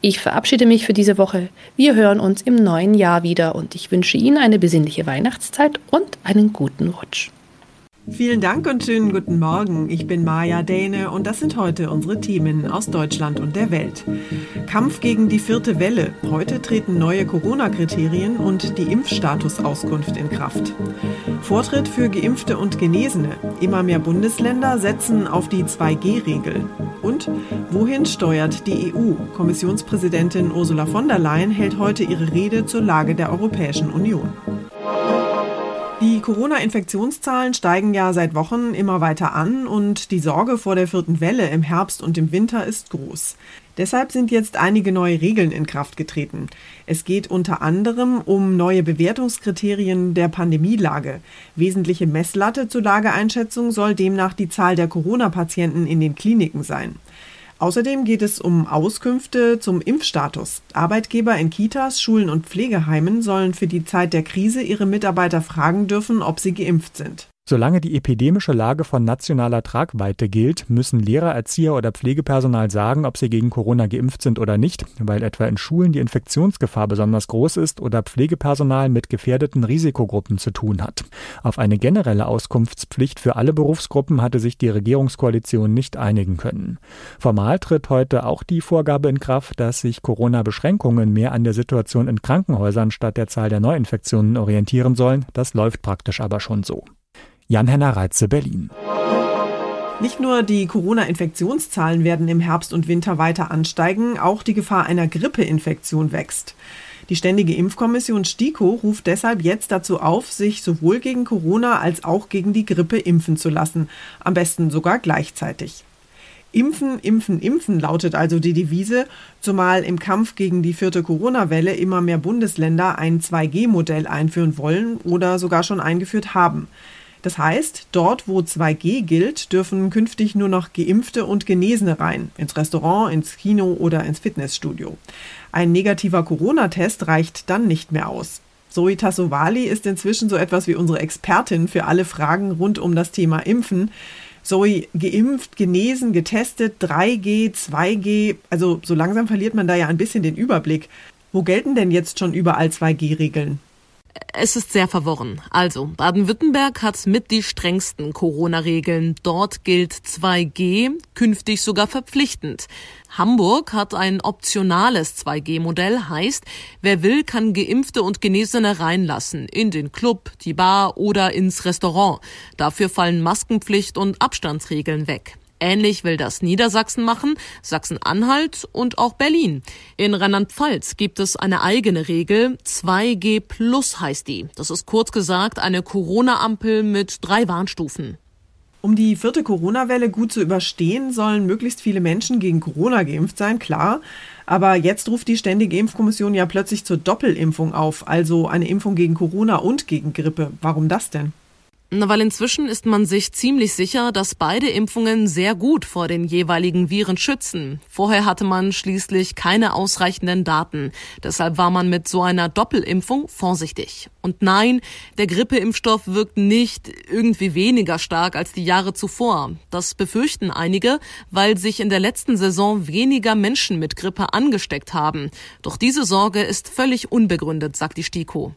Ich verabschiede mich für diese Woche. Wir hören uns im neuen Jahr wieder und ich wünsche Ihnen eine besinnliche Weihnachtszeit und einen guten Rutsch. Vielen Dank und schönen guten Morgen. Ich bin Maja Däne und das sind heute unsere Themen aus Deutschland und der Welt. Kampf gegen die vierte Welle. Heute treten neue Corona-Kriterien und die Impfstatusauskunft in Kraft. Vortritt für Geimpfte und Genesene. Immer mehr Bundesländer setzen auf die 2G-Regel. Und wohin steuert die EU? Kommissionspräsidentin Ursula von der Leyen hält heute ihre Rede zur Lage der Europäischen Union. Die Corona-Infektionszahlen steigen ja seit Wochen immer weiter an und die Sorge vor der vierten Welle im Herbst und im Winter ist groß. Deshalb sind jetzt einige neue Regeln in Kraft getreten. Es geht unter anderem um neue Bewertungskriterien der Pandemielage. Wesentliche Messlatte zur Lageeinschätzung soll demnach die Zahl der Corona-Patienten in den Kliniken sein. Außerdem geht es um Auskünfte zum Impfstatus. Arbeitgeber in Kitas, Schulen und Pflegeheimen sollen für die Zeit der Krise ihre Mitarbeiter fragen dürfen, ob sie geimpft sind. Solange die epidemische Lage von nationaler Tragweite gilt, müssen Lehrer, Erzieher oder Pflegepersonal sagen, ob sie gegen Corona geimpft sind oder nicht, weil etwa in Schulen die Infektionsgefahr besonders groß ist oder Pflegepersonal mit gefährdeten Risikogruppen zu tun hat. Auf eine generelle Auskunftspflicht für alle Berufsgruppen hatte sich die Regierungskoalition nicht einigen können. Formal tritt heute auch die Vorgabe in Kraft, dass sich Corona-Beschränkungen mehr an der Situation in Krankenhäusern statt der Zahl der Neuinfektionen orientieren sollen. Das läuft praktisch aber schon so. Jan-Henner Reitze, Berlin. Nicht nur die Corona-Infektionszahlen werden im Herbst und Winter weiter ansteigen, auch die Gefahr einer Grippeinfektion wächst. Die Ständige Impfkommission STIKO ruft deshalb jetzt dazu auf, sich sowohl gegen Corona als auch gegen die Grippe impfen zu lassen, am besten sogar gleichzeitig. Impfen, impfen, impfen lautet also die Devise, zumal im Kampf gegen die vierte Corona-Welle immer mehr Bundesländer ein 2G-Modell einführen wollen oder sogar schon eingeführt haben. Das heißt, dort, wo 2G gilt, dürfen künftig nur noch Geimpfte und Genesene rein, ins Restaurant, ins Kino oder ins Fitnessstudio. Ein negativer Corona-Test reicht dann nicht mehr aus. Zoe Tassovali ist inzwischen so etwas wie unsere Expertin für alle Fragen rund um das Thema Impfen. Zoe, geimpft, genesen, getestet, 3G, 2G, also so langsam verliert man da ja ein bisschen den Überblick. Wo gelten denn jetzt schon überall 2G-Regeln? Es ist sehr verworren. Also, Baden-Württemberg hat mit die strengsten Corona-Regeln. Dort gilt 2G, künftig sogar verpflichtend. Hamburg hat ein optionales 2G-Modell, heißt, wer will, kann Geimpfte und Genesene reinlassen, in den Club, die Bar oder ins Restaurant. Dafür fallen Maskenpflicht und Abstandsregeln weg. Ähnlich will das Niedersachsen machen, Sachsen-Anhalt und auch Berlin. In Rheinland-Pfalz gibt es eine eigene Regel. 2G Plus heißt die. Das ist kurz gesagt eine Corona-Ampel mit drei Warnstufen. Um die vierte Corona-Welle gut zu überstehen, sollen möglichst viele Menschen gegen Corona geimpft sein, klar. Aber jetzt ruft die Ständige Impfkommission ja plötzlich zur Doppelimpfung auf, also eine Impfung gegen Corona und gegen Grippe. Warum das denn? Weil inzwischen ist man sich ziemlich sicher, dass beide Impfungen sehr gut vor den jeweiligen Viren schützen. Vorher hatte man schließlich keine ausreichenden Daten. Deshalb war man mit so einer Doppelimpfung vorsichtig. Und nein, der Grippeimpfstoff wirkt nicht irgendwie weniger stark als die Jahre zuvor. Das befürchten einige, weil sich in der letzten Saison weniger Menschen mit Grippe angesteckt haben. Doch diese Sorge ist völlig unbegründet, sagt die STIKO.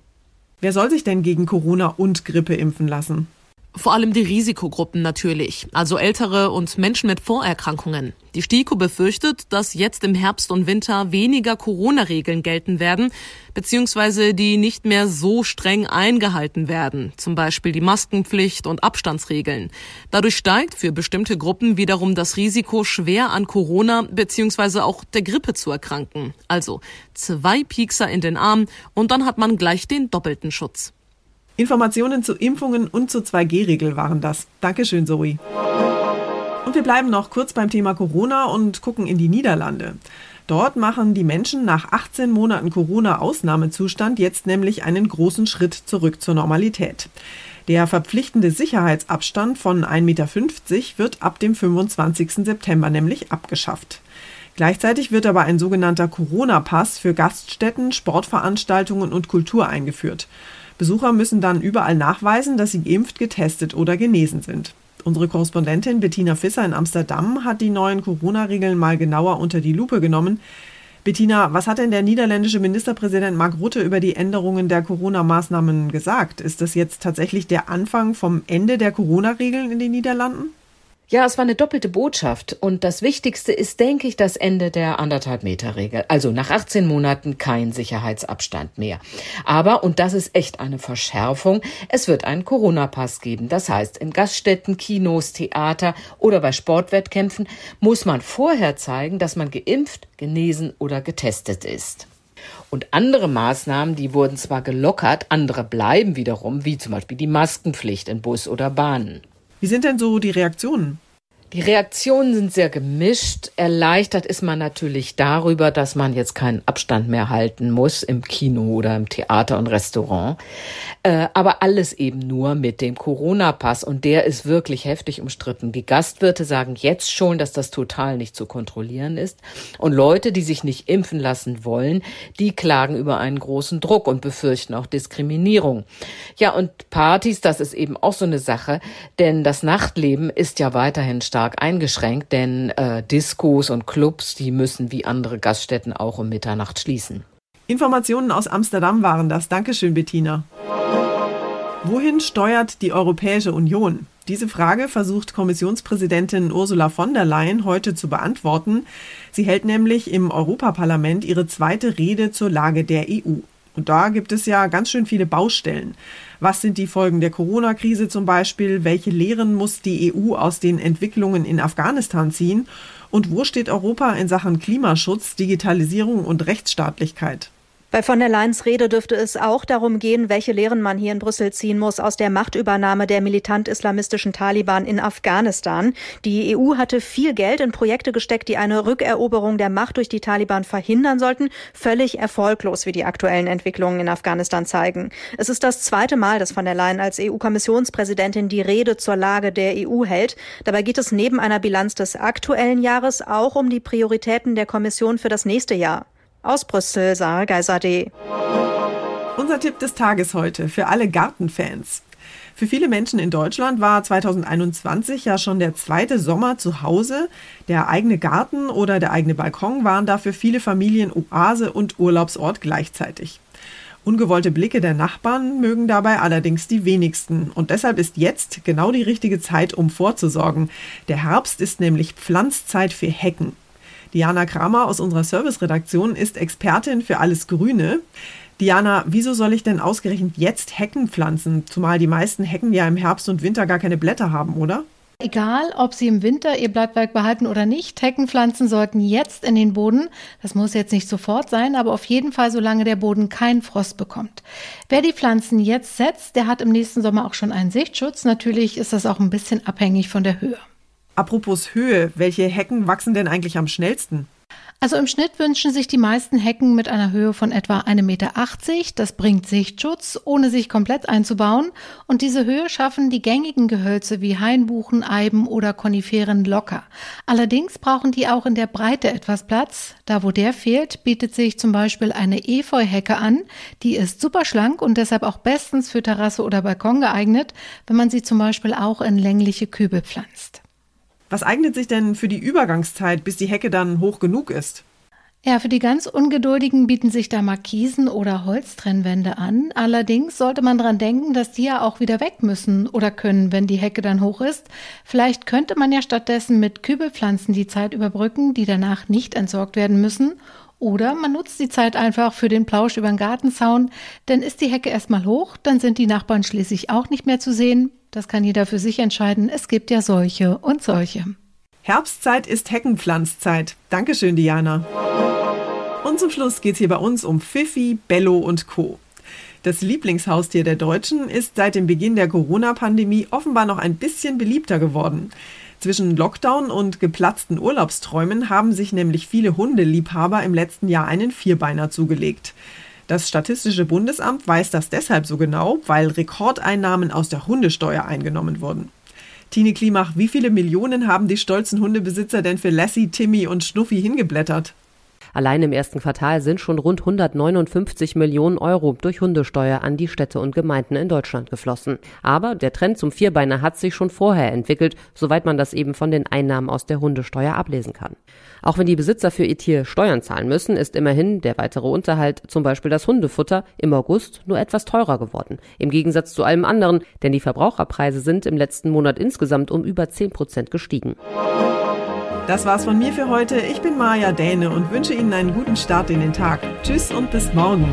Wer soll sich denn gegen Corona und Grippe impfen lassen? Vor allem die Risikogruppen natürlich, also Ältere und Menschen mit Vorerkrankungen. Die STIKO befürchtet, dass jetzt im Herbst und Winter weniger Corona-Regeln gelten werden, beziehungsweise die nicht mehr so streng eingehalten werden, zum Beispiel die Maskenpflicht und Abstandsregeln. Dadurch steigt für bestimmte Gruppen wiederum das Risiko, schwer an Corona beziehungsweise auch der Grippe zu erkranken. Also zwei Piekser in den Arm und dann hat man gleich den doppelten Schutz. Informationen zu Impfungen und zur 2G-Regel waren das. Dankeschön, Zoe. Und wir bleiben noch kurz beim Thema Corona und gucken in die Niederlande. Dort machen die Menschen nach 18 Monaten Corona-Ausnahmezustand jetzt nämlich einen großen Schritt zurück zur Normalität. Der verpflichtende Sicherheitsabstand von 1,50 Meter wird ab dem 25. September nämlich abgeschafft. Gleichzeitig wird aber ein sogenannter Corona-Pass für Gaststätten, Sportveranstaltungen und Kultur eingeführt. Besucher müssen dann überall nachweisen, dass sie geimpft, getestet oder genesen sind. Unsere Korrespondentin Bettina Fisser in Amsterdam hat die neuen Corona-Regeln mal genauer unter die Lupe genommen. Bettina, was hat denn der niederländische Ministerpräsident Mark Rutte über die Änderungen der Corona-Maßnahmen gesagt? Ist das jetzt tatsächlich der Anfang vom Ende der Corona-Regeln in den Niederlanden? Ja, es war eine doppelte Botschaft. Und das Wichtigste ist, denke ich, das Ende der anderthalb Meter Regel. Also nach 18 Monaten kein Sicherheitsabstand mehr. Aber, und das ist echt eine Verschärfung, es wird einen Corona-Pass geben. Das heißt, in Gaststätten, Kinos, Theater oder bei Sportwettkämpfen muss man vorher zeigen, dass man geimpft, genesen oder getestet ist. Und andere Maßnahmen, die wurden zwar gelockert, andere bleiben wiederum, wie zum Beispiel die Maskenpflicht in Bus oder Bahnen. Wie sind denn so die Reaktionen? Die Reaktionen sind sehr gemischt. Erleichtert ist man natürlich darüber, dass man jetzt keinen Abstand mehr halten muss im Kino oder im Theater und Restaurant. Äh, aber alles eben nur mit dem Corona-Pass und der ist wirklich heftig umstritten. Die Gastwirte sagen jetzt schon, dass das total nicht zu kontrollieren ist. Und Leute, die sich nicht impfen lassen wollen, die klagen über einen großen Druck und befürchten auch Diskriminierung. Ja, und Partys, das ist eben auch so eine Sache, denn das Nachtleben ist ja weiterhin stark stark eingeschränkt, denn äh, Diskos und Clubs, die müssen wie andere Gaststätten auch um Mitternacht schließen. Informationen aus Amsterdam waren das. Dankeschön, Bettina. Wohin steuert die Europäische Union? Diese Frage versucht Kommissionspräsidentin Ursula von der Leyen heute zu beantworten. Sie hält nämlich im Europaparlament ihre zweite Rede zur Lage der EU. Und da gibt es ja ganz schön viele Baustellen. Was sind die Folgen der Corona-Krise zum Beispiel? Welche Lehren muss die EU aus den Entwicklungen in Afghanistan ziehen? Und wo steht Europa in Sachen Klimaschutz, Digitalisierung und Rechtsstaatlichkeit? Bei von der Leyen's Rede dürfte es auch darum gehen, welche Lehren man hier in Brüssel ziehen muss aus der Machtübernahme der militant-islamistischen Taliban in Afghanistan. Die EU hatte viel Geld in Projekte gesteckt, die eine Rückeroberung der Macht durch die Taliban verhindern sollten. Völlig erfolglos, wie die aktuellen Entwicklungen in Afghanistan zeigen. Es ist das zweite Mal, dass von der Leyen als EU-Kommissionspräsidentin die Rede zur Lage der EU hält. Dabei geht es neben einer Bilanz des aktuellen Jahres auch um die Prioritäten der Kommission für das nächste Jahr. Aus Brüssel, Sarah Geiserde. Unser Tipp des Tages heute für alle Gartenfans. Für viele Menschen in Deutschland war 2021 ja schon der zweite Sommer zu Hause. Der eigene Garten oder der eigene Balkon waren dafür viele Familien Oase und Urlaubsort gleichzeitig. Ungewollte Blicke der Nachbarn mögen dabei allerdings die wenigsten. Und deshalb ist jetzt genau die richtige Zeit, um vorzusorgen. Der Herbst ist nämlich Pflanzzeit für Hecken. Diana Kramer aus unserer Serviceredaktion ist Expertin für alles Grüne. Diana, wieso soll ich denn ausgerechnet jetzt Hecken pflanzen? Zumal die meisten Hecken ja im Herbst und Winter gar keine Blätter haben, oder? Egal, ob Sie im Winter Ihr Blattwerk behalten oder nicht, Heckenpflanzen sollten jetzt in den Boden. Das muss jetzt nicht sofort sein, aber auf jeden Fall, solange der Boden keinen Frost bekommt. Wer die Pflanzen jetzt setzt, der hat im nächsten Sommer auch schon einen Sichtschutz. Natürlich ist das auch ein bisschen abhängig von der Höhe. Apropos Höhe, welche Hecken wachsen denn eigentlich am schnellsten? Also im Schnitt wünschen sich die meisten Hecken mit einer Höhe von etwa 1,80 Meter. Das bringt Sichtschutz, ohne sich komplett einzubauen. Und diese Höhe schaffen die gängigen Gehölze wie Hainbuchen, Eiben oder Koniferen locker. Allerdings brauchen die auch in der Breite etwas Platz. Da wo der fehlt, bietet sich zum Beispiel eine Efeuhecke an. Die ist super schlank und deshalb auch bestens für Terrasse oder Balkon geeignet, wenn man sie zum Beispiel auch in längliche Kübel pflanzt. Was eignet sich denn für die Übergangszeit, bis die Hecke dann hoch genug ist? Ja, für die ganz Ungeduldigen bieten sich da Markisen oder Holztrennwände an. Allerdings sollte man dran denken, dass die ja auch wieder weg müssen oder können, wenn die Hecke dann hoch ist. Vielleicht könnte man ja stattdessen mit Kübelpflanzen die Zeit überbrücken, die danach nicht entsorgt werden müssen. Oder man nutzt die Zeit einfach für den Plausch über den Gartenzaun, denn ist die Hecke erstmal hoch, dann sind die Nachbarn schließlich auch nicht mehr zu sehen. Das kann jeder für sich entscheiden. Es gibt ja solche und solche. Herbstzeit ist Heckenpflanzzeit. Dankeschön, Diana. Und zum Schluss geht es hier bei uns um Pfiffi, Bello und Co. Das Lieblingshaustier der Deutschen ist seit dem Beginn der Corona-Pandemie offenbar noch ein bisschen beliebter geworden. Zwischen Lockdown und geplatzten Urlaubsträumen haben sich nämlich viele Hundeliebhaber im letzten Jahr einen Vierbeiner zugelegt. Das Statistische Bundesamt weiß das deshalb so genau, weil Rekordeinnahmen aus der Hundesteuer eingenommen wurden. Tine Klimach, wie viele Millionen haben die stolzen Hundebesitzer denn für Lassie, Timmy und Schnuffi hingeblättert? Allein im ersten Quartal sind schon rund 159 Millionen Euro durch Hundesteuer an die Städte und Gemeinden in Deutschland geflossen. Aber der Trend zum Vierbeiner hat sich schon vorher entwickelt, soweit man das eben von den Einnahmen aus der Hundesteuer ablesen kann. Auch wenn die Besitzer für ihr Tier Steuern zahlen müssen, ist immerhin der weitere Unterhalt, zum Beispiel das Hundefutter, im August nur etwas teurer geworden. Im Gegensatz zu allem anderen, denn die Verbraucherpreise sind im letzten Monat insgesamt um über 10 Prozent gestiegen. Das war's von mir für heute. Ich bin Maja Däne und wünsche Ihnen einen guten Start in den Tag. Tschüss und bis morgen.